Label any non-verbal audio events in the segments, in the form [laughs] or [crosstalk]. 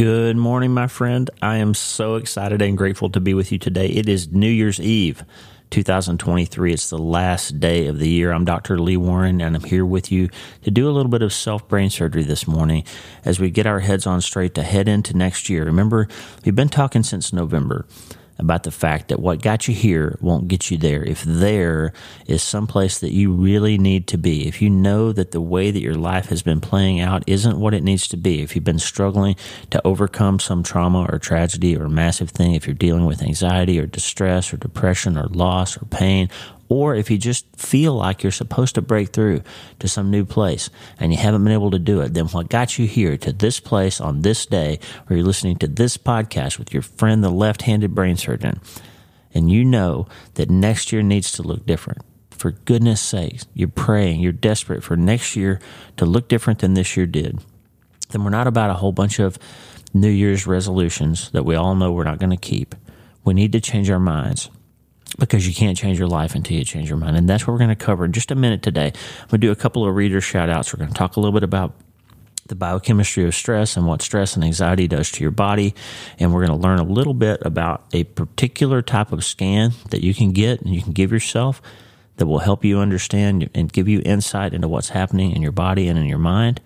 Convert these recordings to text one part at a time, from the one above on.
Good morning, my friend. I am so excited and grateful to be with you today. It is New Year's Eve, 2023. It's the last day of the year. I'm Dr. Lee Warren, and I'm here with you to do a little bit of self brain surgery this morning as we get our heads on straight to head into next year. Remember, we've been talking since November about the fact that what got you here won't get you there. If there is someplace that you really need to be, if you know that the way that your life has been playing out isn't what it needs to be, if you've been struggling to overcome some trauma or tragedy or massive thing, if you're dealing with anxiety or distress or depression or loss or pain or if you just feel like you're supposed to break through to some new place and you haven't been able to do it, then what got you here to this place on this day where you're listening to this podcast with your friend, the left handed brain surgeon, and you know that next year needs to look different. For goodness sakes, you're praying, you're desperate for next year to look different than this year did. Then we're not about a whole bunch of New Year's resolutions that we all know we're not going to keep. We need to change our minds because you can't change your life until you change your mind. And that's what we're going to cover in just a minute today. I'm going to do a couple of reader shout outs. We're going to talk a little bit about the biochemistry of stress and what stress and anxiety does to your body. And we're going to learn a little bit about a particular type of scan that you can get and you can give yourself that will help you understand and give you insight into what's happening in your body and in your mind.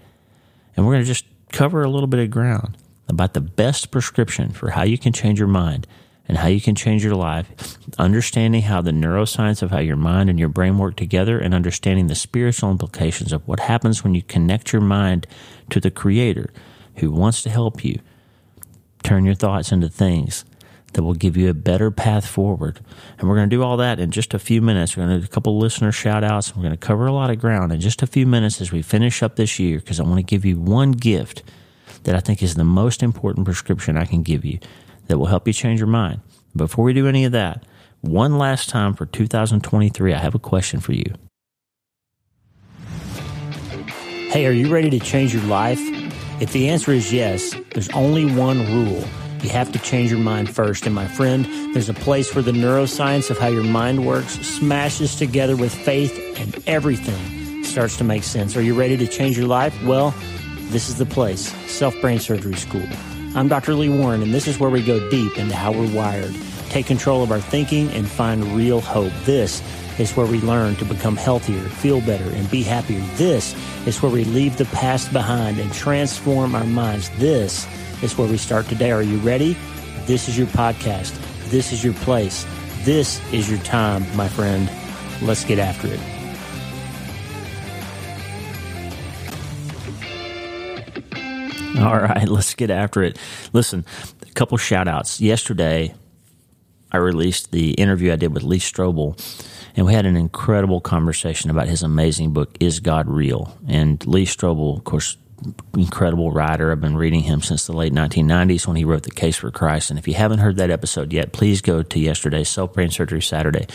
And we're going to just cover a little bit of ground about the best prescription for how you can change your mind and how you can change your life, understanding how the neuroscience of how your mind and your brain work together, and understanding the spiritual implications of what happens when you connect your mind to the Creator who wants to help you turn your thoughts into things that will give you a better path forward. And we're going to do all that in just a few minutes. We're going to do a couple listener shout outs. We're going to cover a lot of ground in just a few minutes as we finish up this year because I want to give you one gift that I think is the most important prescription I can give you that will help you change your mind. Before we do any of that, one last time for 2023, I have a question for you. Hey, are you ready to change your life? If the answer is yes, there's only one rule. You have to change your mind first. And my friend, there's a place where the neuroscience of how your mind works smashes together with faith and everything starts to make sense. Are you ready to change your life? Well, this is the place Self Brain Surgery School. I'm Dr. Lee Warren, and this is where we go deep into how we're wired, take control of our thinking, and find real hope. This is where we learn to become healthier, feel better, and be happier. This is where we leave the past behind and transform our minds. This is where we start today. Are you ready? This is your podcast. This is your place. This is your time, my friend. Let's get after it. [laughs] All right, let's get after it. Listen, a couple shout outs. Yesterday, I released the interview I did with Lee Strobel, and we had an incredible conversation about his amazing book, Is God Real? And Lee Strobel, of course, incredible writer. I've been reading him since the late 1990s when he wrote The Case for Christ. And if you haven't heard that episode yet, please go to yesterday's Self Brain Surgery Saturday.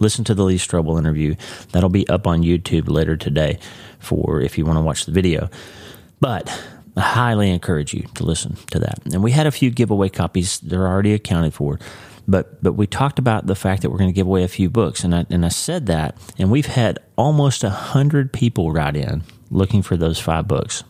Listen to the Lee Strobel interview. That'll be up on YouTube later today for if you want to watch the video. But I highly encourage you to listen to that. And we had a few giveaway copies; they're already accounted for. But but we talked about the fact that we're going to give away a few books, and I and I said that, and we've had almost a hundred people write in looking for those five books.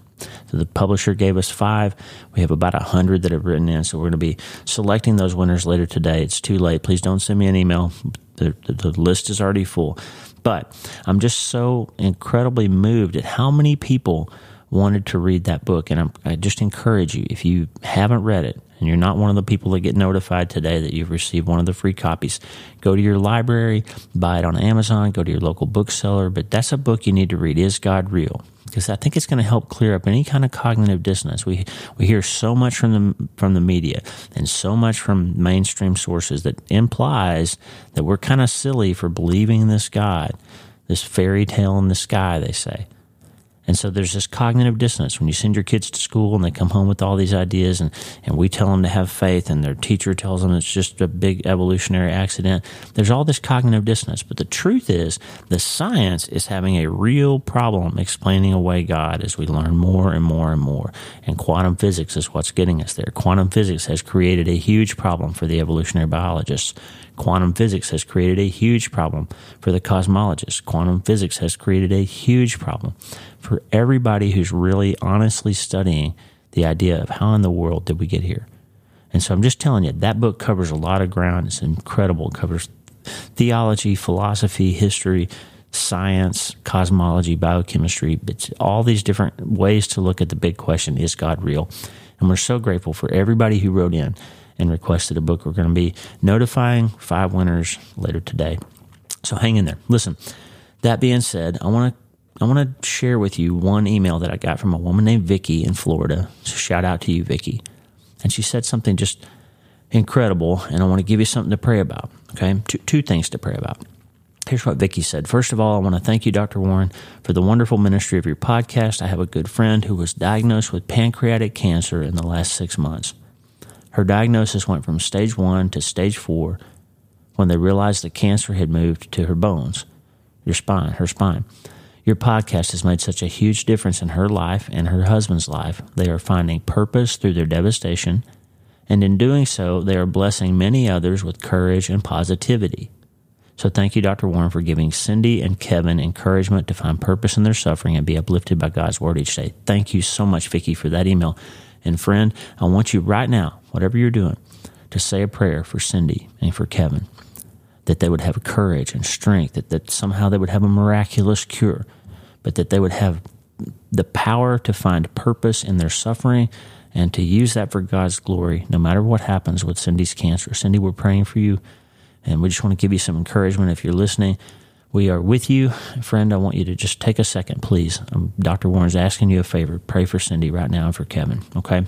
So the publisher gave us five. We have about a hundred that have written in, so we're going to be selecting those winners later today. It's too late. Please don't send me an email. The, the, the list is already full. But I'm just so incredibly moved at how many people wanted to read that book. And I'm, I just encourage you, if you haven't read it and you're not one of the people that get notified today that you've received one of the free copies, go to your library, buy it on Amazon, go to your local bookseller. But that's a book you need to read. Is God Real? Because I think it's going to help clear up any kind of cognitive dissonance. We we hear so much from the from the media and so much from mainstream sources that implies that we're kind of silly for believing in this God, this fairy tale in the sky. They say. And so there's this cognitive dissonance when you send your kids to school and they come home with all these ideas and, and we tell them to have faith and their teacher tells them it's just a big evolutionary accident. There's all this cognitive dissonance. But the truth is the science is having a real problem explaining away God as we learn more and more and more. And quantum physics is what's getting us there. Quantum physics has created a huge problem for the evolutionary biologists. Quantum physics has created a huge problem for the cosmologists. Quantum physics has created a huge problem for everybody who's really honestly studying the idea of how in the world did we get here? And so I'm just telling you, that book covers a lot of ground. It's incredible. It covers theology, philosophy, history, science, cosmology, biochemistry. It's all these different ways to look at the big question is God real? And we're so grateful for everybody who wrote in and requested a book. We're going to be notifying five winners later today. So hang in there. Listen, that being said, I want to I want to share with you one email that I got from a woman named Vicki in Florida. So shout out to you, Vicki. And she said something just incredible, and I want to give you something to pray about. Okay, two, two things to pray about. Here's what Vicki said. First of all, I want to thank you, Dr. Warren, for the wonderful ministry of your podcast. I have a good friend who was diagnosed with pancreatic cancer in the last six months. Her diagnosis went from stage one to stage four when they realized the cancer had moved to her bones, your spine, her spine. Your podcast has made such a huge difference in her life and her husband's life. They are finding purpose through their devastation, and in doing so, they are blessing many others with courage and positivity. So thank you, Dr. Warren, for giving Cindy and Kevin encouragement to find purpose in their suffering and be uplifted by God's word each day. Thank you so much, Vicki, for that email. And friend, I want you right now, whatever you're doing, to say a prayer for Cindy and for Kevin that they would have courage and strength, that, that somehow they would have a miraculous cure, but that they would have the power to find purpose in their suffering and to use that for God's glory, no matter what happens with Cindy's cancer. Cindy, we're praying for you, and we just want to give you some encouragement if you're listening. We are with you, friend. I want you to just take a second, please. Um, Dr. Warren's asking you a favor. Pray for Cindy right now and for Kevin, okay?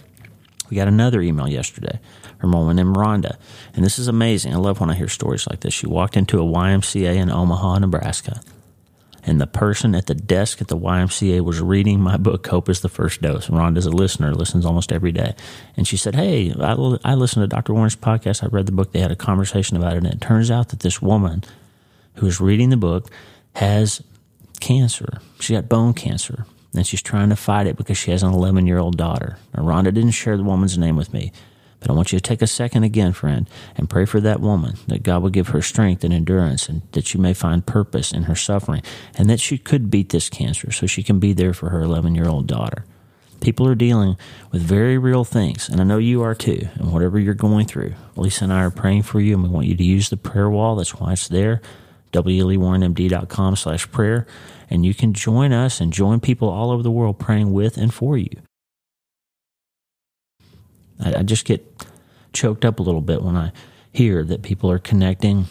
We got another email yesterday from a woman named Rhonda. And this is amazing. I love when I hear stories like this. She walked into a YMCA in Omaha, Nebraska, and the person at the desk at the YMCA was reading my book, Hope is the First Dose. Rhonda's a listener, listens almost every day. And she said, Hey, I, I listened to Dr. Warren's podcast. I read the book. They had a conversation about it. And it turns out that this woman who is reading the book has cancer. She got bone cancer and she's trying to fight it because she has an 11 year old daughter. Now, Rhonda didn't share the woman's name with me, but I want you to take a second again, friend, and pray for that woman that God will give her strength and endurance and that she may find purpose in her suffering and that she could beat this cancer so she can be there for her 11 year old daughter. People are dealing with very real things, and I know you are too. And whatever you're going through, Lisa and I are praying for you, and we want you to use the prayer wall. That's why it's there wlewarrenmd.com slash prayer, and you can join us and join people all over the world praying with and for you. I, I just get choked up a little bit when I hear that people are connecting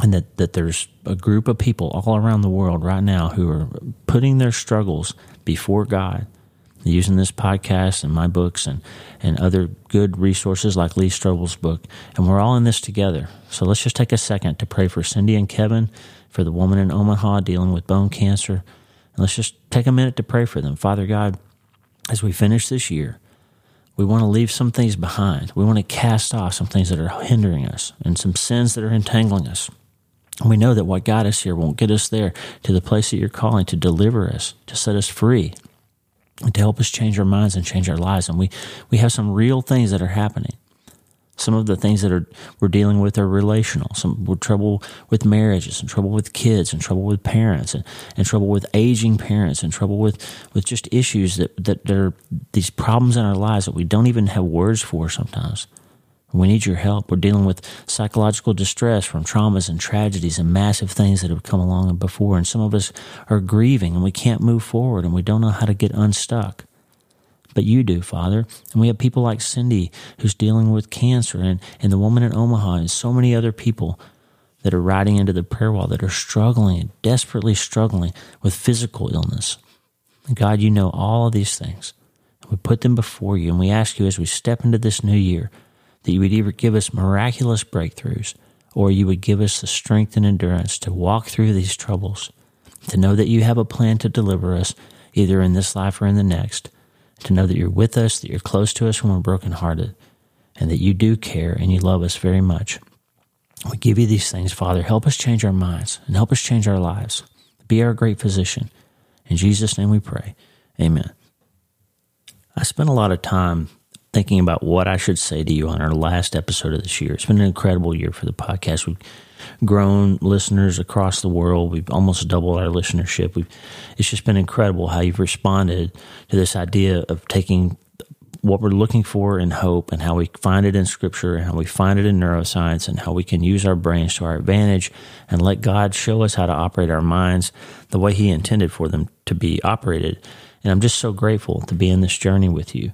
and that, that there's a group of people all around the world right now who are putting their struggles before God using this podcast and my books and, and other good resources like Lee Strobel's book. And we're all in this together. So let's just take a second to pray for Cindy and Kevin, for the woman in Omaha dealing with bone cancer. And let's just take a minute to pray for them. Father God, as we finish this year, we want to leave some things behind. We want to cast off some things that are hindering us and some sins that are entangling us. And we know that what got us here won't get us there to the place that you're calling to deliver us, to set us free, to help us change our minds and change our lives. And we, we have some real things that are happening. Some of the things that are we're dealing with are relational. Some with trouble with marriages, and trouble with kids, and trouble with parents, and, and trouble with aging parents, and trouble with, with just issues that, that are these problems in our lives that we don't even have words for sometimes. We need your help. We're dealing with psychological distress from traumas and tragedies and massive things that have come along before. And some of us are grieving and we can't move forward and we don't know how to get unstuck. But you do, Father. And we have people like Cindy who's dealing with cancer and, and the woman in Omaha and so many other people that are riding into the prayer wall that are struggling, and desperately struggling with physical illness. God, you know all of these things. We put them before you and we ask you as we step into this new year that you would either give us miraculous breakthroughs or you would give us the strength and endurance to walk through these troubles, to know that you have a plan to deliver us either in this life or in the next, to know that you're with us, that you're close to us when we're brokenhearted, and that you do care and you love us very much. We give you these things, Father. Help us change our minds and help us change our lives. Be our great physician. In Jesus' name we pray. Amen. I spent a lot of time thinking about what I should say to you on our last episode of this year. It's been an incredible year for the podcast. We've grown listeners across the world. We've almost doubled our listenership. We've, it's just been incredible how you've responded to this idea of taking what we're looking for in hope and how we find it in scripture and how we find it in neuroscience and how we can use our brains to our advantage and let God show us how to operate our minds the way He intended for them to be operated. And I'm just so grateful to be in this journey with you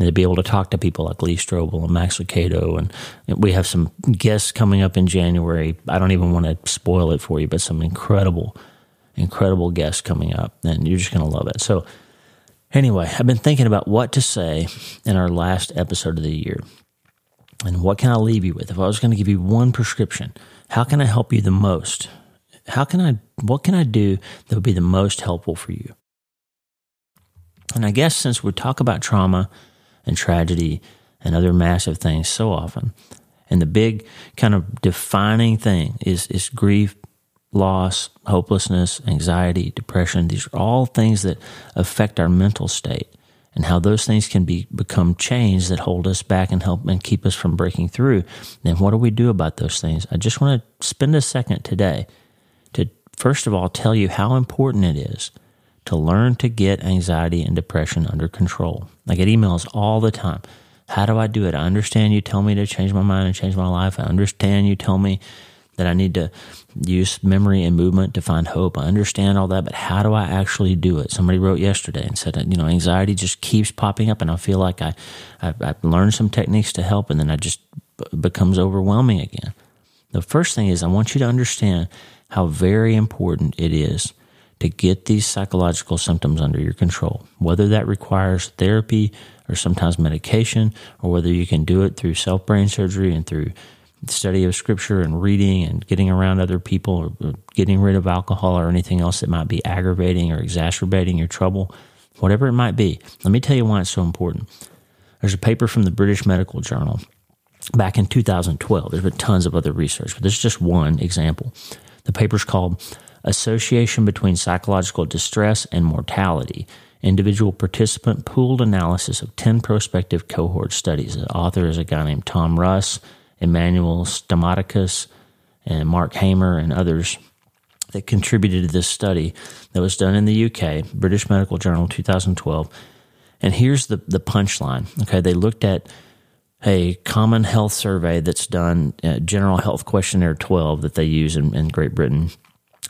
to be able to talk to people like Lee Strobel and Max Lucado. And we have some guests coming up in January. I don't even want to spoil it for you, but some incredible, incredible guests coming up. And you're just going to love it. So, Anyway, I've been thinking about what to say in our last episode of the year. And what can I leave you with? If I was going to give you one prescription, how can I help you the most? How can I, what can I do that would be the most helpful for you? And I guess since we talk about trauma and tragedy and other massive things so often, and the big kind of defining thing is, is grief, loss, hopelessness, anxiety, depression. These are all things that affect our mental state and how those things can be become chains that hold us back and help and keep us from breaking through. Then what do we do about those things? I just want to spend a second today to first of all tell you how important it is to learn to get anxiety and depression under control. I get emails all the time. How do I do it? I understand you tell me to change my mind and change my life. I understand you tell me that I need to use memory and movement to find hope. I understand all that, but how do I actually do it? Somebody wrote yesterday and said, you know, anxiety just keeps popping up, and I feel like I, I've, I've learned some techniques to help, and then I just becomes overwhelming again. The first thing is I want you to understand how very important it is to get these psychological symptoms under your control, whether that requires therapy or sometimes medication, or whether you can do it through self brain surgery and through study of scripture and reading and getting around other people or getting rid of alcohol or anything else that might be aggravating or exacerbating your trouble, whatever it might be. Let me tell you why it's so important. There's a paper from the British Medical Journal back in 2012. There's been tons of other research, but this is just one example. The paper's called Association Between Psychological Distress and Mortality Individual Participant Pooled Analysis of 10 Prospective Cohort Studies. The author is a guy named Tom Russ. Emmanuel Stamatakis and Mark Hamer and others that contributed to this study that was done in the UK, British Medical Journal 2012. And here's the, the punchline. Okay, they looked at a common health survey that's done, uh, General Health Questionnaire 12 that they use in, in Great Britain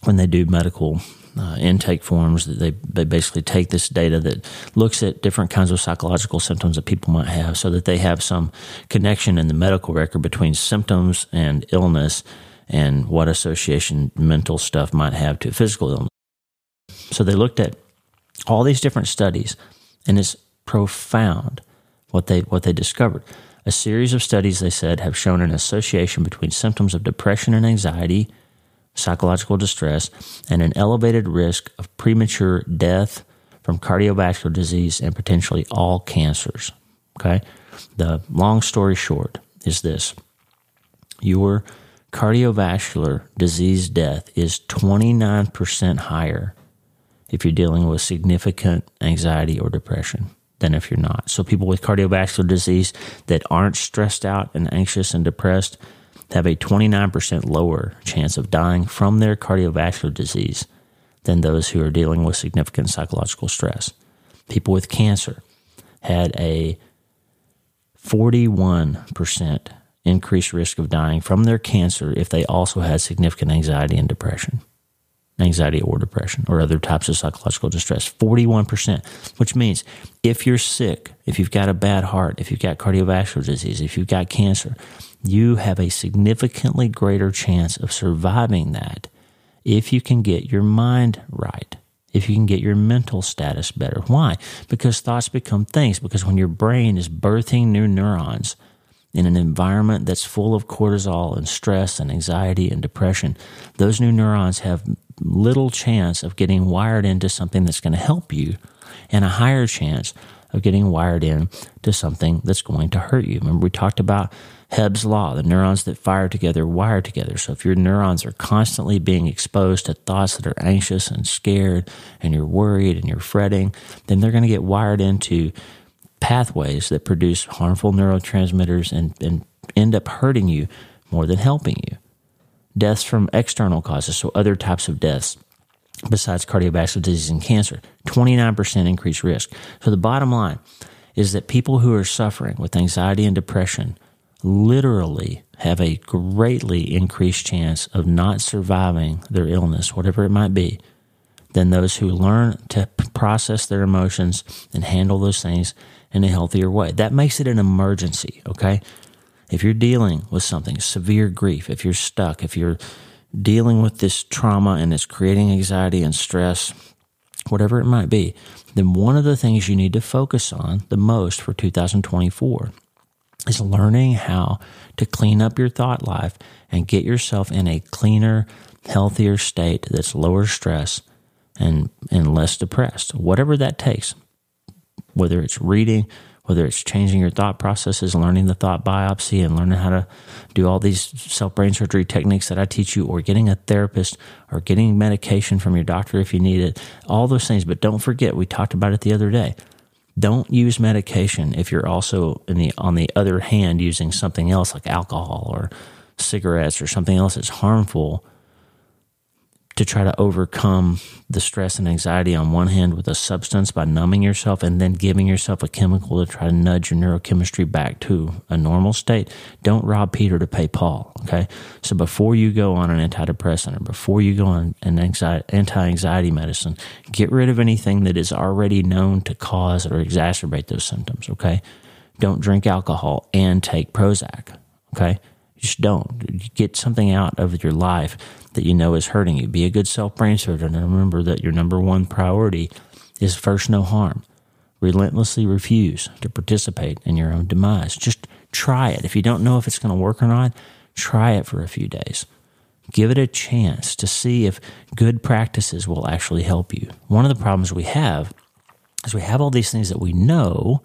when they do medical uh, intake forms that they, they basically take this data that looks at different kinds of psychological symptoms that people might have so that they have some connection in the medical record between symptoms and illness and what association mental stuff might have to physical illness. So they looked at all these different studies and it's profound what they what they discovered. A series of studies they said have shown an association between symptoms of depression and anxiety psychological distress, and an elevated risk of premature death from cardiovascular disease and potentially all cancers. Okay? The long story short is this your cardiovascular disease death is 29% higher if you're dealing with significant anxiety or depression than if you're not. So, people with cardiovascular disease that aren't stressed out and anxious and depressed have a 29% lower chance of dying from their cardiovascular disease than those who are dealing with significant psychological stress. People with cancer had a 41% increased risk of dying from their cancer if they also had significant anxiety and depression. Anxiety or depression or other types of psychological distress. 41%, which means if you're sick, if you've got a bad heart, if you've got cardiovascular disease, if you've got cancer, you have a significantly greater chance of surviving that if you can get your mind right, if you can get your mental status better. Why? Because thoughts become things. Because when your brain is birthing new neurons in an environment that's full of cortisol and stress and anxiety and depression, those new neurons have little chance of getting wired into something that's going to help you and a higher chance of getting wired in to something that's going to hurt you. Remember, we talked about Hebb's law, the neurons that fire together wire together. So if your neurons are constantly being exposed to thoughts that are anxious and scared, and you're worried and you're fretting, then they're going to get wired into pathways that produce harmful neurotransmitters and, and end up hurting you more than helping you. Deaths from external causes, so other types of deaths besides cardiovascular disease and cancer, 29% increased risk. So the bottom line is that people who are suffering with anxiety and depression literally have a greatly increased chance of not surviving their illness, whatever it might be, than those who learn to process their emotions and handle those things in a healthier way. That makes it an emergency, okay? If you're dealing with something, severe grief, if you're stuck, if you're dealing with this trauma and it's creating anxiety and stress, whatever it might be, then one of the things you need to focus on the most for 2024 is learning how to clean up your thought life and get yourself in a cleaner, healthier state that's lower stress and, and less depressed, whatever that takes. Whether it's reading, whether it's changing your thought processes, learning the thought biopsy, and learning how to do all these self brain surgery techniques that I teach you, or getting a therapist, or getting medication from your doctor if you need it, all those things. But don't forget, we talked about it the other day. Don't use medication if you're also in the on the other hand using something else like alcohol or cigarettes or something else that's harmful to try to overcome the stress and anxiety on one hand with a substance by numbing yourself and then giving yourself a chemical to try to nudge your neurochemistry back to a normal state. Don't rob Peter to pay Paul. Okay. So before you go on an antidepressant or before you go on an anti anxiety medicine, get rid of anything that is already known to cause or exacerbate those symptoms. Okay. Don't drink alcohol and take Prozac. Okay. Just don't. Get something out of your life that you know is hurting you. Be a good self brain surgeon and remember that your number one priority is first no harm. Relentlessly refuse to participate in your own demise. Just try it. If you don't know if it's going to work or not, try it for a few days. Give it a chance to see if good practices will actually help you. One of the problems we have is we have all these things that we know.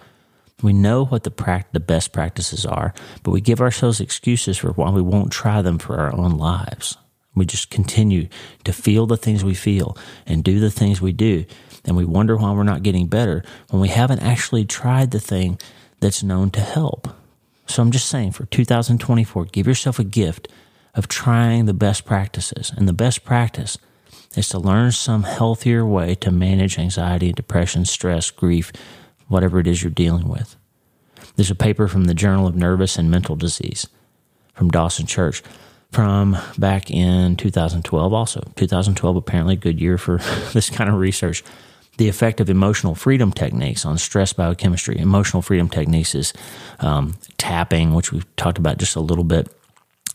We know what the, pra- the best practices are, but we give ourselves excuses for why we won't try them for our own lives. We just continue to feel the things we feel and do the things we do. And we wonder why we're not getting better when we haven't actually tried the thing that's known to help. So I'm just saying for 2024, give yourself a gift of trying the best practices. And the best practice is to learn some healthier way to manage anxiety, depression, stress, grief, whatever it is you're dealing with. There's a paper from the Journal of Nervous and Mental Disease from Dawson Church from back in 2012 also. 2012 apparently a good year for [laughs] this kind of research. The effect of emotional freedom techniques on stress biochemistry. Emotional freedom techniques is um, tapping which we've talked about just a little bit.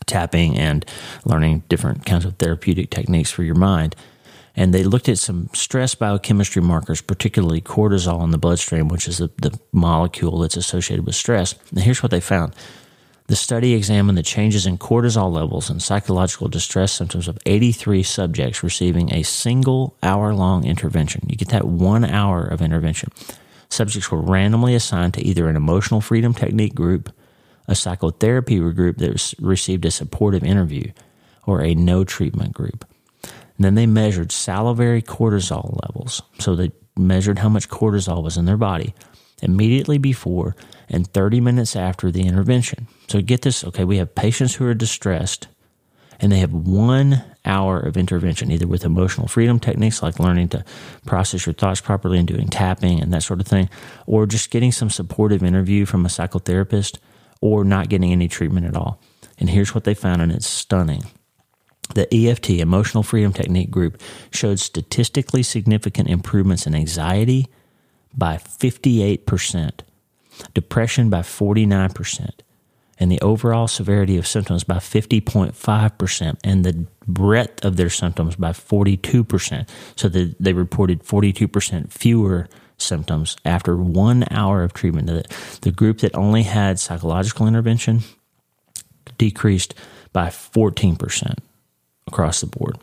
Tapping and learning different kinds of therapeutic techniques for your mind. And they looked at some stress biochemistry markers, particularly cortisol in the bloodstream, which is the, the molecule that's associated with stress. And here's what they found the study examined the changes in cortisol levels and psychological distress symptoms of 83 subjects receiving a single hour long intervention. You get that one hour of intervention. Subjects were randomly assigned to either an emotional freedom technique group, a psychotherapy group that received a supportive interview, or a no treatment group. And then they measured salivary cortisol levels. So they measured how much cortisol was in their body immediately before and 30 minutes after the intervention. So get this okay, we have patients who are distressed and they have one hour of intervention, either with emotional freedom techniques like learning to process your thoughts properly and doing tapping and that sort of thing, or just getting some supportive interview from a psychotherapist, or not getting any treatment at all. And here's what they found, and it's stunning. The EFT, Emotional Freedom Technique group, showed statistically significant improvements in anxiety by 58%, depression by 49%, and the overall severity of symptoms by 50.5%, and the breadth of their symptoms by 42%. So that they reported 42% fewer symptoms after one hour of treatment. The, the group that only had psychological intervention decreased by 14% across the board,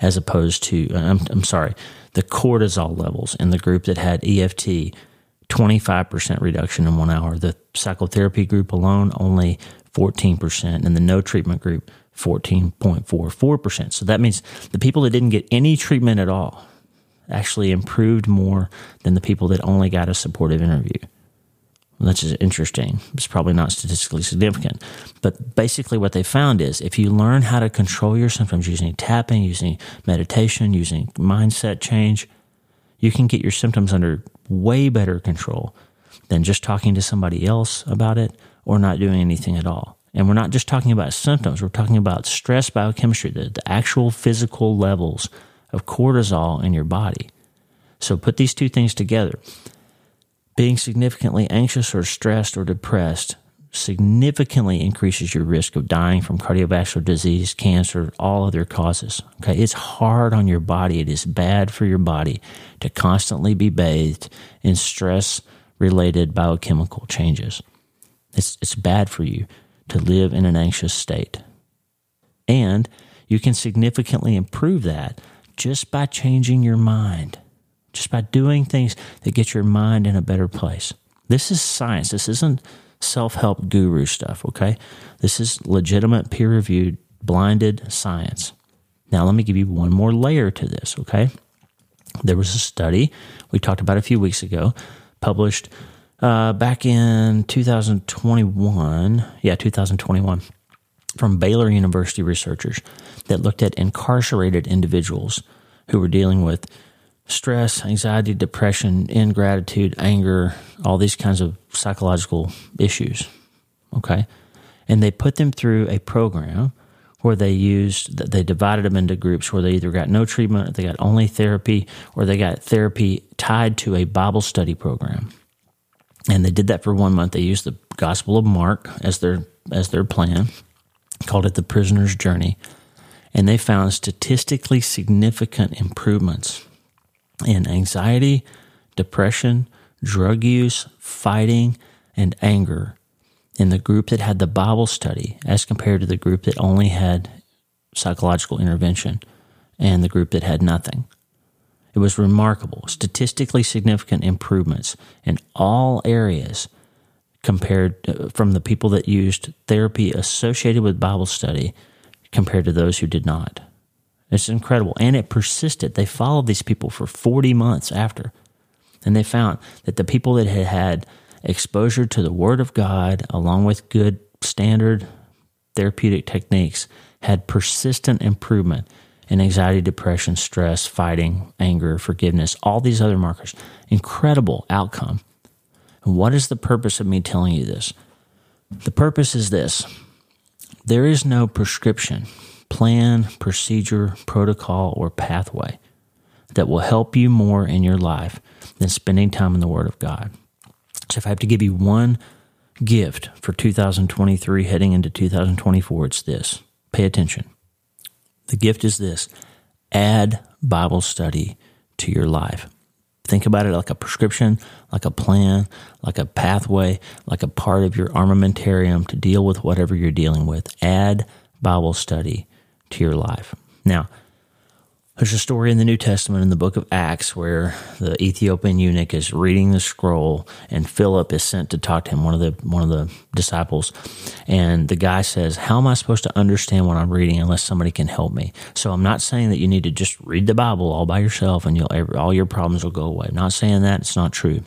as opposed to, uh, I'm, I'm sorry, the cortisol levels in the group that had EFT 25% reduction in one hour. The psychotherapy group alone, only 14%, and the no treatment group, 14.44%. So that means the people that didn't get any treatment at all actually improved more than the people that only got a supportive interview. That's interesting. It's probably not statistically significant. But basically, what they found is if you learn how to control your symptoms using tapping, using meditation, using mindset change, you can get your symptoms under way better control than just talking to somebody else about it or not doing anything at all. And we're not just talking about symptoms, we're talking about stress biochemistry, the, the actual physical levels of cortisol in your body. So put these two things together. Being significantly anxious or stressed or depressed significantly increases your risk of dying from cardiovascular disease, cancer, all other causes. Okay, it's hard on your body. It is bad for your body to constantly be bathed in stress related biochemical changes. It's it's bad for you to live in an anxious state. And you can significantly improve that just by changing your mind, just by doing things that get your mind in a better place. This is science. This isn't self help guru stuff, okay? This is legitimate, peer reviewed, blinded science. Now, let me give you one more layer to this, okay? There was a study we talked about a few weeks ago, published uh, back in 2021. Yeah, 2021 from Baylor University researchers that looked at incarcerated individuals who were dealing with stress, anxiety, depression, ingratitude, anger, all these kinds of psychological issues. Okay. And they put them through a program where they used, they divided them into groups where they either got no treatment, they got only therapy, or they got therapy tied to a Bible study program. And they did that for one month. They used the Gospel of Mark as their, as their plan, called it the prisoner's journey. And they found statistically significant improvements in anxiety, depression, drug use, fighting, and anger in the group that had the Bible study as compared to the group that only had psychological intervention and the group that had nothing. It was remarkable, statistically significant improvements in all areas compared uh, from the people that used therapy associated with Bible study compared to those who did not. It's incredible. And it persisted. They followed these people for 40 months after. And they found that the people that had had exposure to the Word of God, along with good standard therapeutic techniques, had persistent improvement in anxiety, depression, stress, fighting, anger, forgiveness, all these other markers. Incredible outcome. And what is the purpose of me telling you this? The purpose is this there is no prescription plan, procedure, protocol, or pathway that will help you more in your life than spending time in the Word of God. So, if I have to give you one gift for 2023 heading into 2024, it's this pay attention. The gift is this add Bible study to your life. Think about it like a prescription, like a plan, like a pathway, like a part of your armamentarium to deal with whatever you're dealing with. Add Bible study to your life. Now, there's a story in the New Testament in the book of Acts where the Ethiopian eunuch is reading the scroll and Philip is sent to talk to him, one of the one of the disciples. And the guy says, How am I supposed to understand what I'm reading unless somebody can help me? So I'm not saying that you need to just read the Bible all by yourself and you'll all your problems will go away. I'm not saying that, it's not true.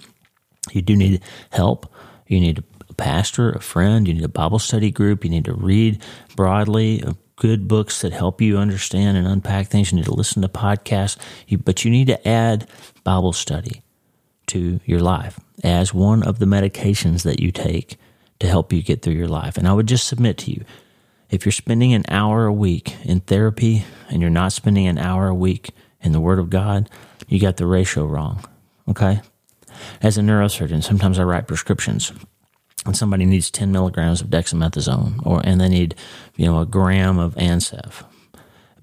You do need help. You need a pastor, a friend, you need a Bible study group, you need to read broadly, good books that help you understand and unpack things. You need to listen to podcasts, you, but you need to add Bible study to your life as one of the medications that you take to help you get through your life. And I would just submit to you if you're spending an hour a week in therapy and you're not spending an hour a week in the Word of God, you got the ratio wrong. Okay? As a neurosurgeon, sometimes I write prescriptions and somebody needs 10 milligrams of dexamethasone or and they need you know a gram of Ancef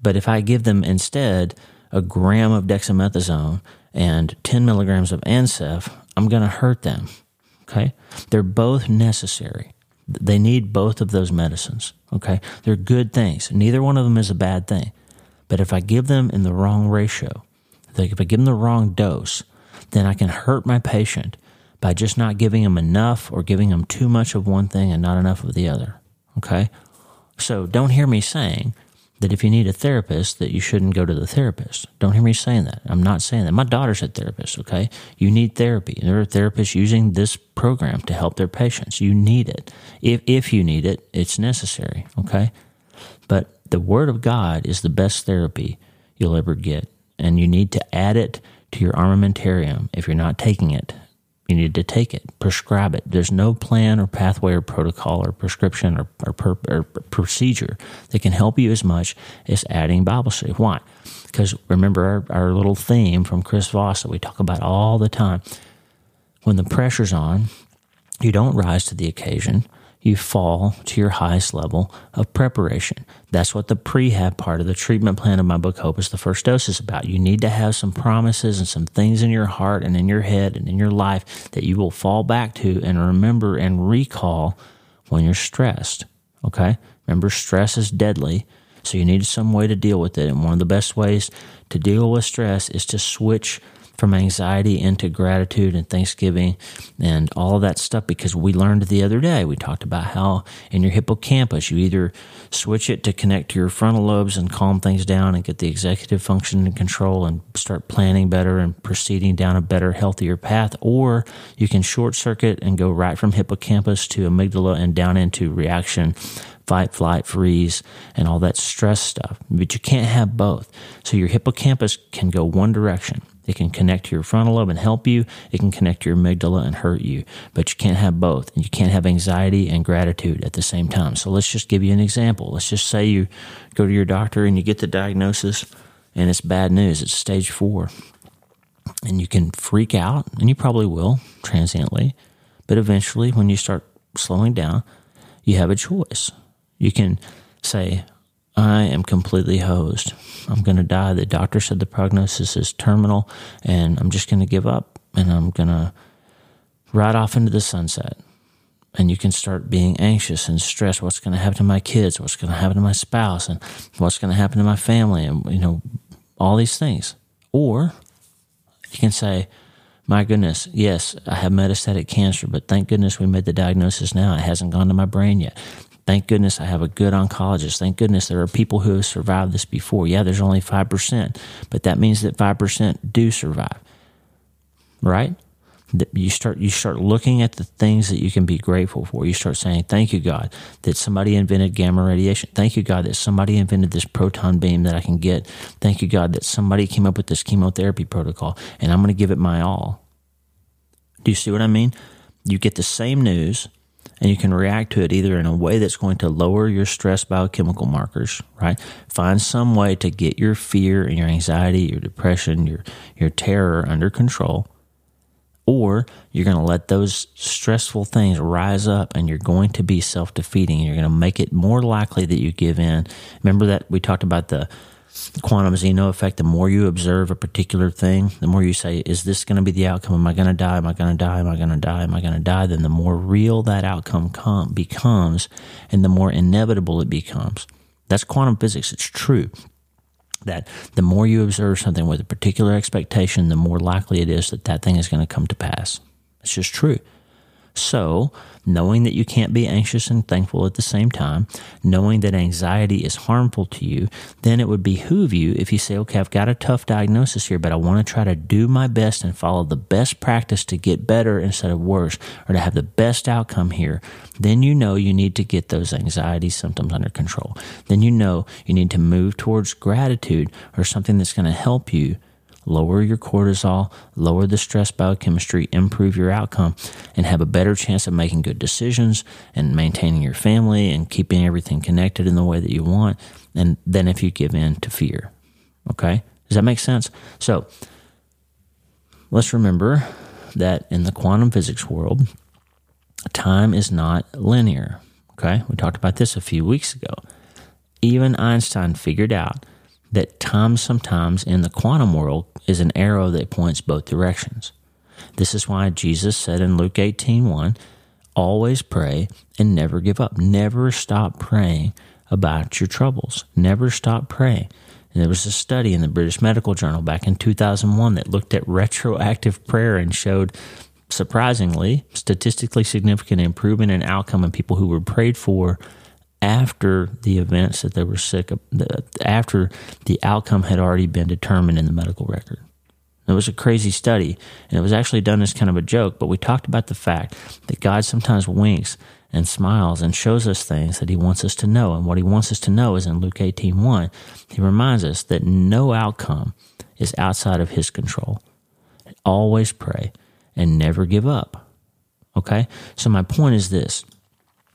but if i give them instead a gram of dexamethasone and 10 milligrams of Ancef i'm going to hurt them okay? They're both necessary. They need both of those medicines okay? They're good things. Neither one of them is a bad thing. But if i give them in the wrong ratio if i give them the wrong dose then i can hurt my patient by just not giving them enough or giving them too much of one thing and not enough of the other. Okay? So don't hear me saying that if you need a therapist that you shouldn't go to the therapist. Don't hear me saying that. I'm not saying that. My daughter's a therapist, okay? You need therapy. There are therapists using this program to help their patients. You need it. If if you need it, it's necessary, okay? But the word of God is the best therapy you'll ever get, and you need to add it to your armamentarium if you're not taking it You need to take it, prescribe it. There's no plan or pathway or protocol or prescription or, or, per, or procedure that can help you as much as adding Bible study. Why? Because remember our, our little theme from Chris Voss that we talk about all the time. When the pressure's on, you don't rise to the occasion you fall to your highest level of preparation. That's what the prehab part of the treatment plan of my book, Hope is the First Dose, is about. You need to have some promises and some things in your heart and in your head and in your life that you will fall back to and remember and recall when you're stressed. Okay? Remember, stress is deadly. So you need some way to deal with it. And one of the best ways to deal with stress is to switch from anxiety into gratitude and thanksgiving and all of that stuff because we learned the other day we talked about how in your hippocampus you either switch it to connect to your frontal lobes and calm things down and get the executive function in control and start planning better and proceeding down a better healthier path or you can short circuit and go right from hippocampus to amygdala and down into reaction fight, flight, freeze, and all that stress stuff. But you can't have both. So your hippocampus can go one direction. It can connect to your frontal lobe and help you. It can connect to your amygdala and hurt you. But you can't have both. And you can't have anxiety and gratitude at the same time. So let's just give you an example. Let's just say you go to your doctor and you get the diagnosis and it's bad news. It's stage four. And you can freak out, and you probably will transiently. But eventually, when you start slowing down, you have a choice. You can say, I am completely hosed. I'm going to die. The doctor said the prognosis is terminal, and I'm just going to give up and I'm going to ride off into the sunset. And you can start being anxious and stressed. What's going to happen to my kids? What's going to happen to my spouse? And what's going to happen to my family? And, you know, all these things. Or you can say, my goodness, yes, I have metastatic cancer, but thank goodness we made the diagnosis now. It hasn't gone to my brain yet. Thank goodness I have a good oncologist. Thank goodness there are people who have survived this before. Yeah, there's only 5%, but that means that 5% do survive. Right? You start you start looking at the things that you can be grateful for. You start saying, "Thank you, God, that somebody invented gamma radiation. Thank you, God, that somebody invented this proton beam that I can get. Thank you, God, that somebody came up with this chemotherapy protocol, and I'm going to give it my all." Do you see what I mean? You get the same news and you can react to it either in a way that's going to lower your stress biochemical markers, right? Find some way to get your fear and your anxiety, your depression, your your terror under control. Or you're going to let those stressful things rise up and you're going to be self defeating. You're going to make it more likely that you give in. Remember that we talked about the quantum Zeno effect, the more you observe a particular thing, the more you say, is this going to be the outcome? Am I going to die? Am I going to die? Am I going to die? Am I going to die? Then the more real that outcome come, becomes and the more inevitable it becomes. That's quantum physics. It's true that the more you observe something with a particular expectation, the more likely it is that that thing is going to come to pass. It's just true. So, knowing that you can't be anxious and thankful at the same time, knowing that anxiety is harmful to you, then it would behoove you if you say, okay, I've got a tough diagnosis here, but I want to try to do my best and follow the best practice to get better instead of worse or to have the best outcome here. Then you know you need to get those anxiety symptoms under control. Then you know you need to move towards gratitude or something that's going to help you lower your cortisol, lower the stress biochemistry, improve your outcome, and have a better chance of making good decisions and maintaining your family and keeping everything connected in the way that you want. And then if you give in to fear. Okay? Does that make sense? So let's remember that in the quantum physics world, time is not linear. Okay? We talked about this a few weeks ago. Even Einstein figured out that time sometimes in the quantum world is an arrow that points both directions. This is why Jesus said in Luke 18:1, always pray and never give up. Never stop praying about your troubles. Never stop praying. And there was a study in the British Medical Journal back in 2001 that looked at retroactive prayer and showed surprisingly statistically significant improvement in outcome in people who were prayed for after the events that they were sick of, after the outcome had already been determined in the medical record. It was a crazy study, and it was actually done as kind of a joke, but we talked about the fact that God sometimes winks and smiles and shows us things that he wants us to know. And what he wants us to know is in Luke 18:1, he reminds us that no outcome is outside of his control. Always pray and never give up. Okay? So, my point is this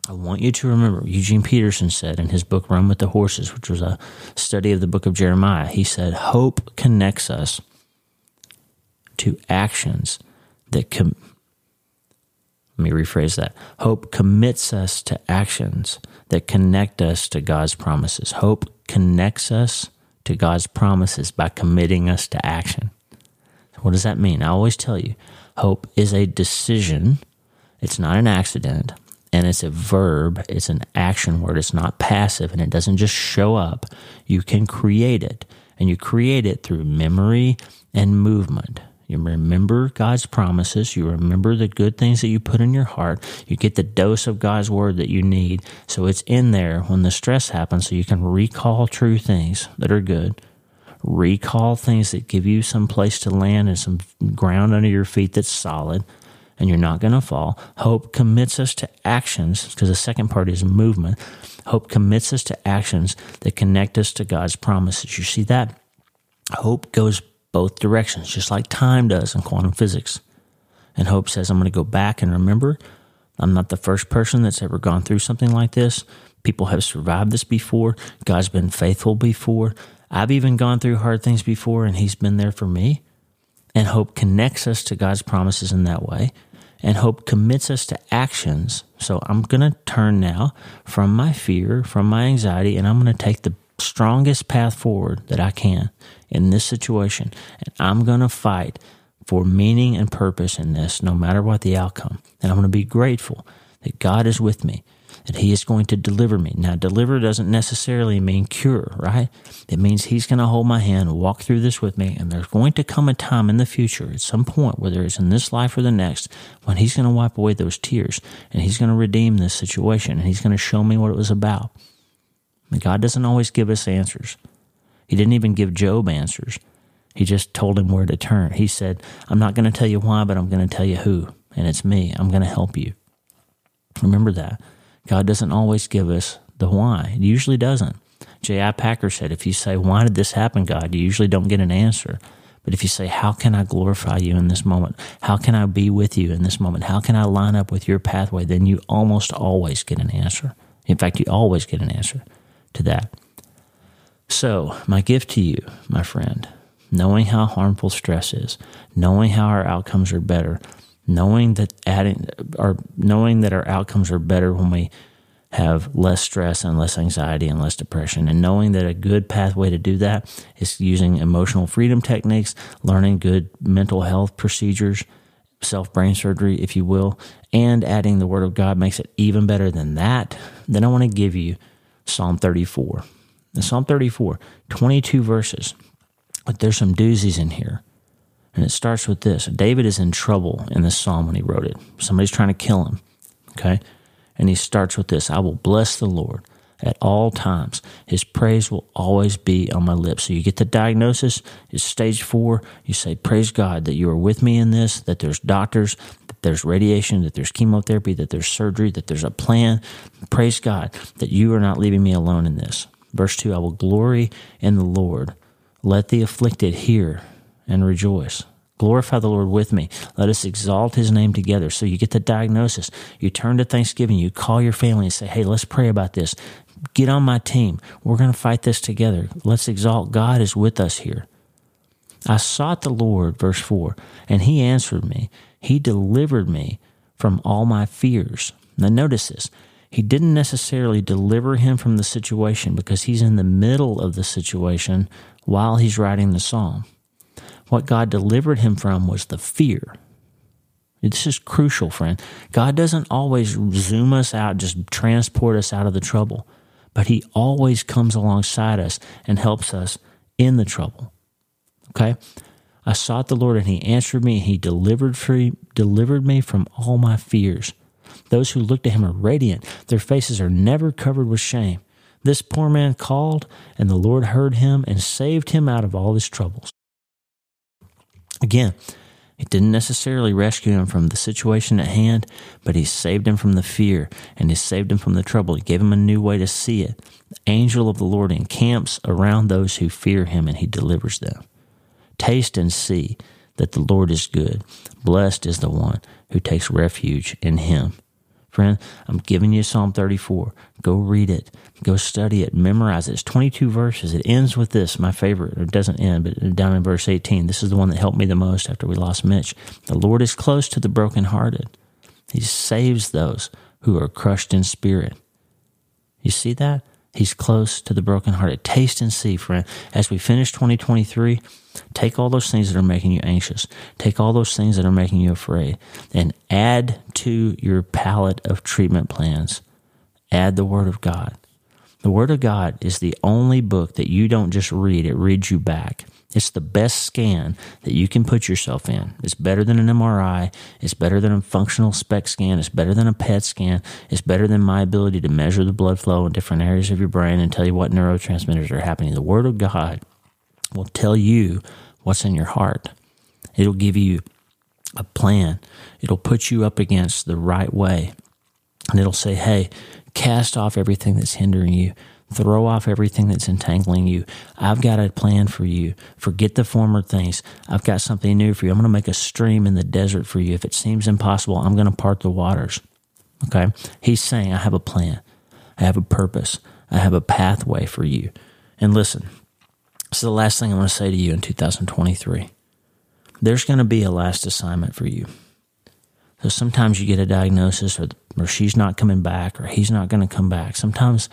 I want you to remember, Eugene Peterson said in his book Run with the Horses, which was a study of the book of Jeremiah, he said, Hope connects us to actions that com- let me rephrase that. Hope commits us to actions that connect us to God's promises. Hope connects us to God's promises by committing us to action. What does that mean? I always tell you, hope is a decision. It's not an accident and it's a verb, it's an action word, it's not passive, and it doesn't just show up. You can create it, and you create it through memory and movement. You remember God's promises. You remember the good things that you put in your heart. You get the dose of God's word that you need. So it's in there when the stress happens, so you can recall true things that are good, recall things that give you some place to land and some ground under your feet that's solid and you're not going to fall. Hope commits us to actions, because the second part is movement. Hope commits us to actions that connect us to God's promises. You see that? Hope goes both directions, just like time does in quantum physics. And hope says, I'm going to go back and remember, I'm not the first person that's ever gone through something like this. People have survived this before. God's been faithful before. I've even gone through hard things before, and He's been there for me. And hope connects us to God's promises in that way. And hope commits us to actions. So I'm going to turn now from my fear, from my anxiety, and I'm going to take the strongest path forward that I can in this situation. And I'm going to fight for meaning and purpose in this, no matter what the outcome. And I'm going to be grateful that God is with me that he is going to deliver me. Now, deliver doesn't necessarily mean cure, right? It means he's going to hold my hand, walk through this with me, and there's going to come a time in the future, at some point, whether it's in this life or the next, when he's going to wipe away those tears and he's going to redeem this situation and he's going to show me what it was about. And God doesn't always give us answers. He didn't even give Job answers. He just told him where to turn. He said, I'm not going to tell you why, but I'm going to tell you who, and it's me. I'm going to help you. Remember that. God doesn't always give us the why. He usually doesn't. J.I. Packer said, if you say, Why did this happen, God? you usually don't get an answer. But if you say, How can I glorify you in this moment? How can I be with you in this moment? How can I line up with your pathway? Then you almost always get an answer. In fact, you always get an answer to that. So, my gift to you, my friend, knowing how harmful stress is, knowing how our outcomes are better, knowing that adding or knowing that our outcomes are better when we have less stress and less anxiety and less depression. And knowing that a good pathway to do that is using emotional freedom techniques learning good mental health procedures self brain surgery if you will and adding the word of god makes it even better than that. Then i want to give you psalm 34 in psalm 34 22 verses but there's some doozies in here and it starts with this David is in trouble in this psalm when he wrote it. Somebody's trying to kill him. Okay? And he starts with this I will bless the Lord at all times. His praise will always be on my lips. So you get the diagnosis, it's stage four. You say, Praise God that you are with me in this, that there's doctors, that there's radiation, that there's chemotherapy, that there's surgery, that there's a plan. Praise God that you are not leaving me alone in this. Verse two, I will glory in the Lord. Let the afflicted hear and rejoice. Glorify the Lord with me. Let us exalt his name together. So you get the diagnosis. You turn to Thanksgiving. You call your family and say, hey, let's pray about this. Get on my team. We're going to fight this together. Let's exalt God is with us here. I sought the Lord, verse 4, and he answered me. He delivered me from all my fears. Now, notice this. He didn't necessarily deliver him from the situation because he's in the middle of the situation while he's writing the psalm. What God delivered him from was the fear. This is crucial, friend. God doesn't always zoom us out, just transport us out of the trouble, but He always comes alongside us and helps us in the trouble. Okay? I sought the Lord and He answered me and He delivered, free, delivered me from all my fears. Those who look to Him are radiant, their faces are never covered with shame. This poor man called, and the Lord heard him and saved him out of all his troubles. Again, it didn't necessarily rescue him from the situation at hand, but he saved him from the fear and he saved him from the trouble. He gave him a new way to see it. The angel of the Lord encamps around those who fear him and he delivers them. Taste and see that the Lord is good. Blessed is the one who takes refuge in him. Friend, I'm giving you Psalm 34. Go read it. Go study it. Memorize it. It's 22 verses. It ends with this, my favorite. It doesn't end, but down in verse 18. This is the one that helped me the most after we lost Mitch. The Lord is close to the brokenhearted. He saves those who are crushed in spirit. You see that? He's close to the brokenhearted. Taste and see, friend. As we finish 2023, take all those things that are making you anxious, take all those things that are making you afraid, and add to your palette of treatment plans. Add the Word of God. The Word of God is the only book that you don't just read, it reads you back. It's the best scan that you can put yourself in. It's better than an MRI. It's better than a functional SPECT scan. It's better than a PET scan. It's better than my ability to measure the blood flow in different areas of your brain and tell you what neurotransmitters are happening. The Word of God will tell you what's in your heart. It'll give you a plan. It'll put you up against the right way. And it'll say, hey, cast off everything that's hindering you Throw off everything that's entangling you. I've got a plan for you. Forget the former things. I've got something new for you. I'm going to make a stream in the desert for you. If it seems impossible, I'm going to part the waters. Okay? He's saying, I have a plan. I have a purpose. I have a pathway for you. And listen, is the last thing I want to say to you in 2023. There's going to be a last assignment for you. So sometimes you get a diagnosis, or, or she's not coming back, or he's not going to come back. Sometimes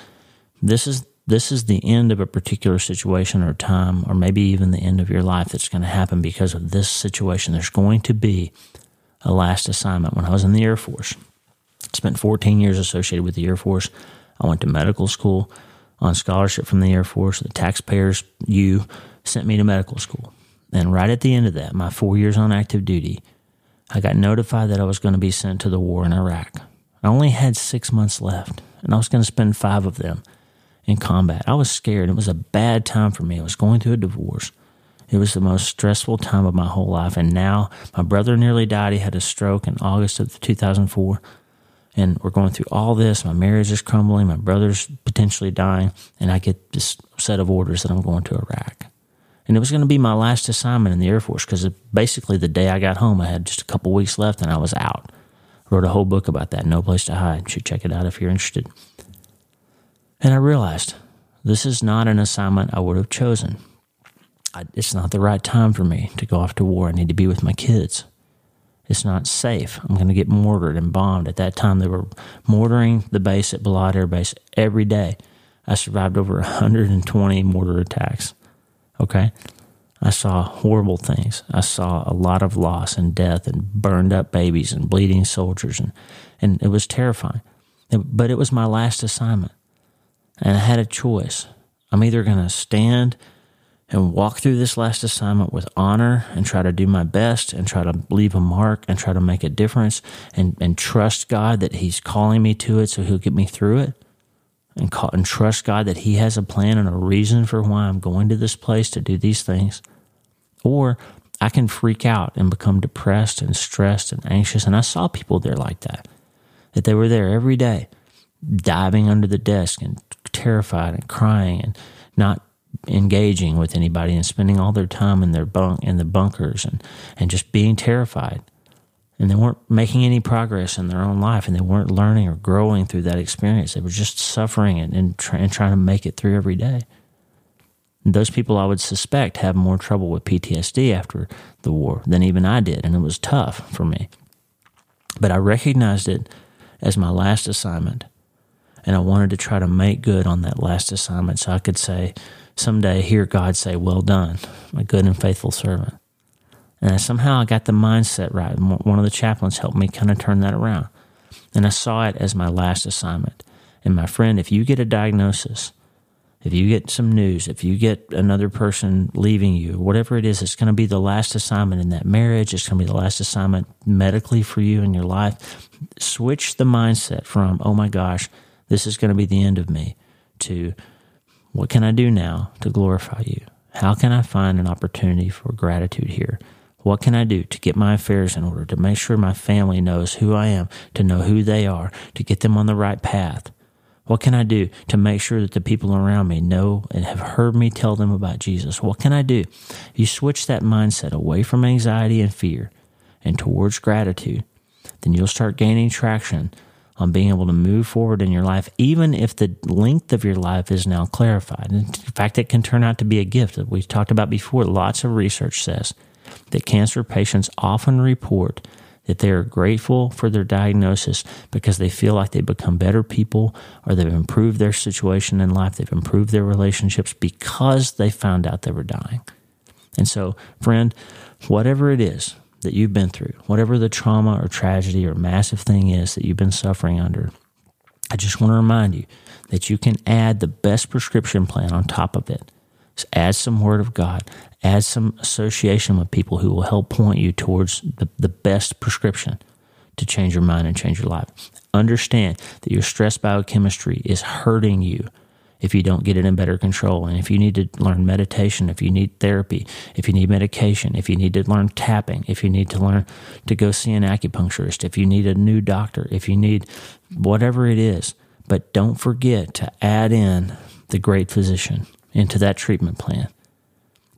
this is this is the end of a particular situation or time, or maybe even the end of your life that's going to happen because of this situation. There's going to be a last assignment. When I was in the Air Force, spent 14 years associated with the Air Force. I went to medical school on scholarship from the Air Force. The taxpayers, you, sent me to medical school. And right at the end of that, my four years on active duty, I got notified that I was going to be sent to the war in Iraq. I only had six months left, and I was going to spend five of them in combat. I was scared. It was a bad time for me. I was going through a divorce. It was the most stressful time of my whole life. And now my brother nearly died. He had a stroke in August of 2004. And we're going through all this. My marriage is crumbling. My brother's potentially dying. And I get this set of orders that I'm going to Iraq. And it was going to be my last assignment in the Air Force because basically the day I got home, I had just a couple weeks left and I was out. I wrote a whole book about that, No Place to Hide. You should check it out if you're interested. And I realized this is not an assignment I would have chosen. I, it's not the right time for me to go off to war. I need to be with my kids. It's not safe. I'm going to get mortared and bombed. At that time, they were mortaring the base at Balad Air Base every day. I survived over 120 mortar attacks. Okay? I saw horrible things. I saw a lot of loss and death and burned up babies and bleeding soldiers, and, and it was terrifying. But it was my last assignment. And I had a choice. I'm either going to stand and walk through this last assignment with honor and try to do my best and try to leave a mark and try to make a difference and, and trust God that He's calling me to it so He'll get me through it. And, call, and trust God that He has a plan and a reason for why I'm going to this place to do these things. Or I can freak out and become depressed and stressed and anxious. And I saw people there like that, that they were there every day, diving under the desk and terrified and crying and not engaging with anybody and spending all their time in their bunk in the bunkers and, and just being terrified. And they weren't making any progress in their own life and they weren't learning or growing through that experience. They were just suffering and, and, and trying to make it through every day. And those people I would suspect have more trouble with PTSD after the war than even I did. And it was tough for me. But I recognized it as my last assignment and I wanted to try to make good on that last assignment so I could say, someday hear God say, Well done, my good and faithful servant. And I, somehow I got the mindset right. One of the chaplains helped me kind of turn that around. And I saw it as my last assignment. And my friend, if you get a diagnosis, if you get some news, if you get another person leaving you, whatever it is, it's going to be the last assignment in that marriage. It's going to be the last assignment medically for you in your life. Switch the mindset from, oh my gosh, this is going to be the end of me to what can I do now to glorify you? How can I find an opportunity for gratitude here? What can I do to get my affairs in order, to make sure my family knows who I am, to know who they are, to get them on the right path? What can I do to make sure that the people around me know and have heard me tell them about Jesus? What can I do? You switch that mindset away from anxiety and fear and towards gratitude, then you'll start gaining traction on being able to move forward in your life, even if the length of your life is now clarified. In fact, it can turn out to be a gift that we've talked about before. Lots of research says that cancer patients often report that they are grateful for their diagnosis because they feel like they've become better people or they've improved their situation in life, they've improved their relationships because they found out they were dying. And so, friend, whatever it is that you've been through, whatever the trauma or tragedy or massive thing is that you've been suffering under, I just want to remind you that you can add the best prescription plan on top of it. Just add some word of God, add some association with people who will help point you towards the, the best prescription to change your mind and change your life. Understand that your stress biochemistry is hurting you if you don't get it in better control. And if you need to learn meditation, if you need therapy, if you need medication, if you need to learn tapping, if you need to learn to go see an acupuncturist, if you need a new doctor, if you need whatever it is. But don't forget to add in the great physician into that treatment plan.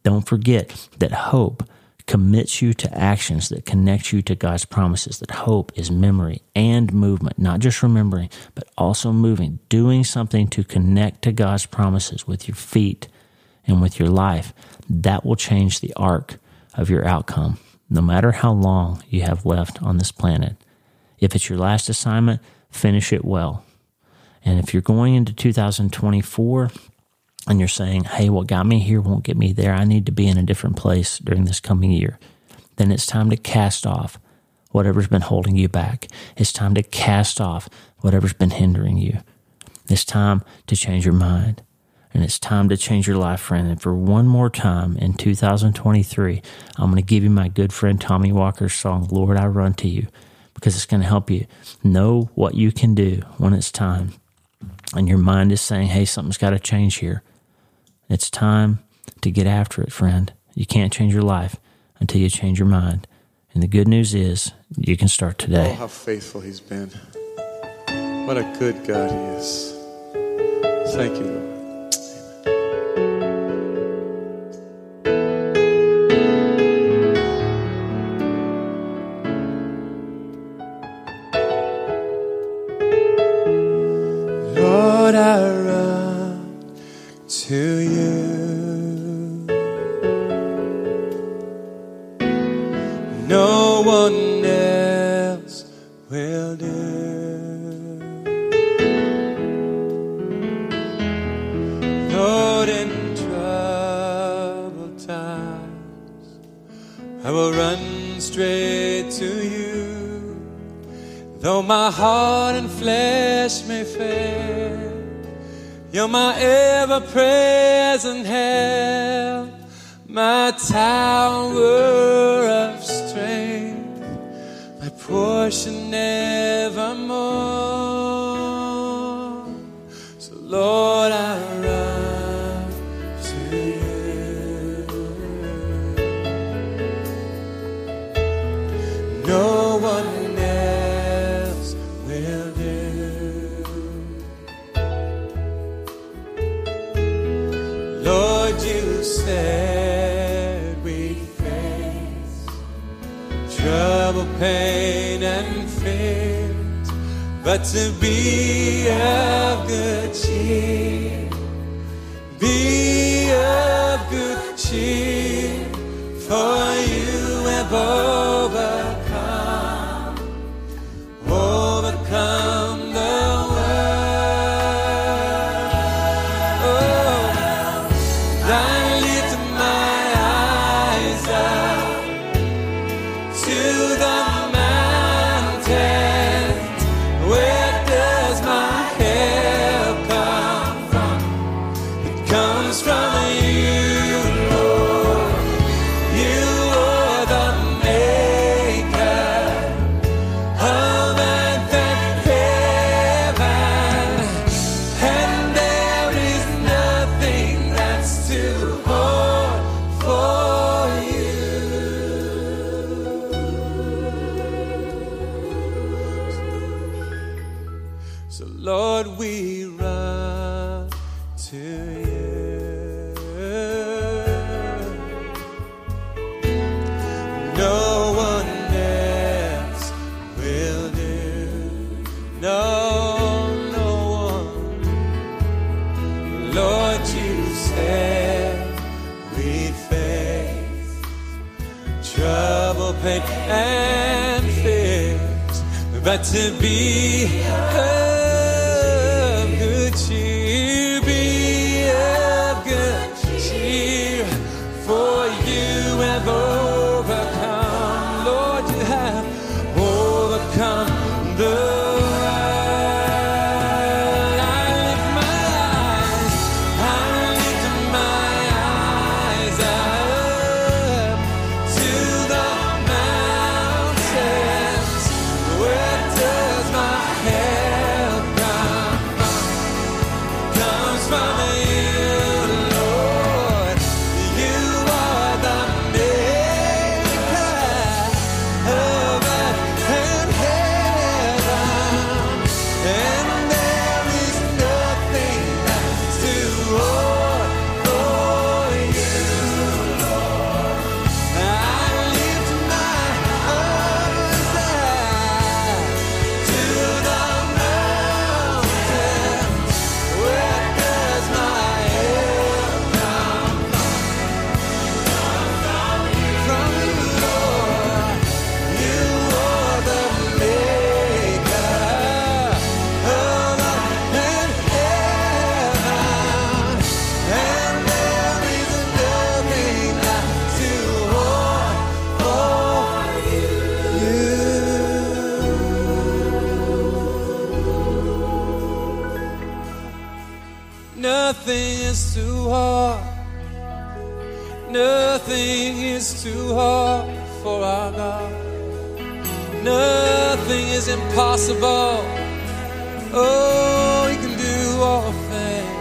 Don't forget that hope commits you to actions that connect you to God's promises. That hope is memory and movement, not just remembering, but also moving, doing something to connect to God's promises with your feet and with your life. That will change the arc of your outcome, no matter how long you have left on this planet. If it's your last assignment, finish it well. And if you're going into 2024, and you're saying, hey, what got me here won't get me there. I need to be in a different place during this coming year. Then it's time to cast off whatever's been holding you back. It's time to cast off whatever's been hindering you. It's time to change your mind. And it's time to change your life, friend. And for one more time in 2023, I'm going to give you my good friend Tommy Walker's song, Lord, I Run to You, because it's going to help you know what you can do when it's time. And your mind is saying, hey, something's got to change here. It's time to get after it, friend. You can't change your life until you change your mind. And the good news is you can start today. Oh, how faithful He's been. What a good God He is. Thank you, You said we face trouble, pain, and fear, but to be of good cheer, be of good cheer, trouble, pain, and fears, but to be of good cheer, Nothing is too hard. Nothing is too hard for our God. Nothing is impossible. Oh, He can do all things.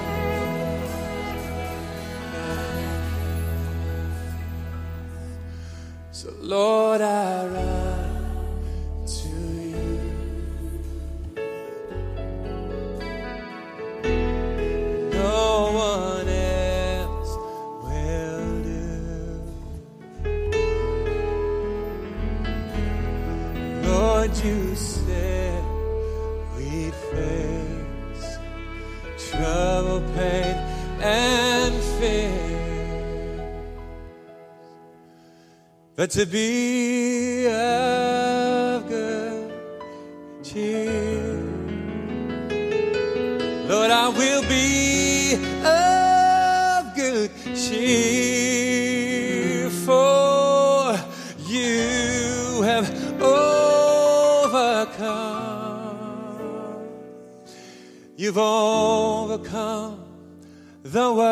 So, Lord, I But to be of good cheer. Lord, I will be of good cheer, for you have overcome. You've overcome the world.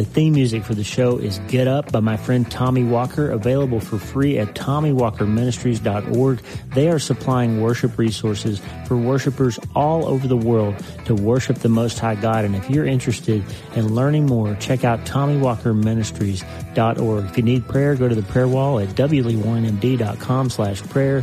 the theme music for the show is Get Up by my friend Tommy Walker, available for free at TommyWalkerMinistries.org. They are supplying worship resources for worshipers all over the world to worship the Most High God. And if you're interested in learning more, check out TommyWalkerMinistries.org. If you need prayer, go to the prayer wall at wleewarrenmd.com slash prayer,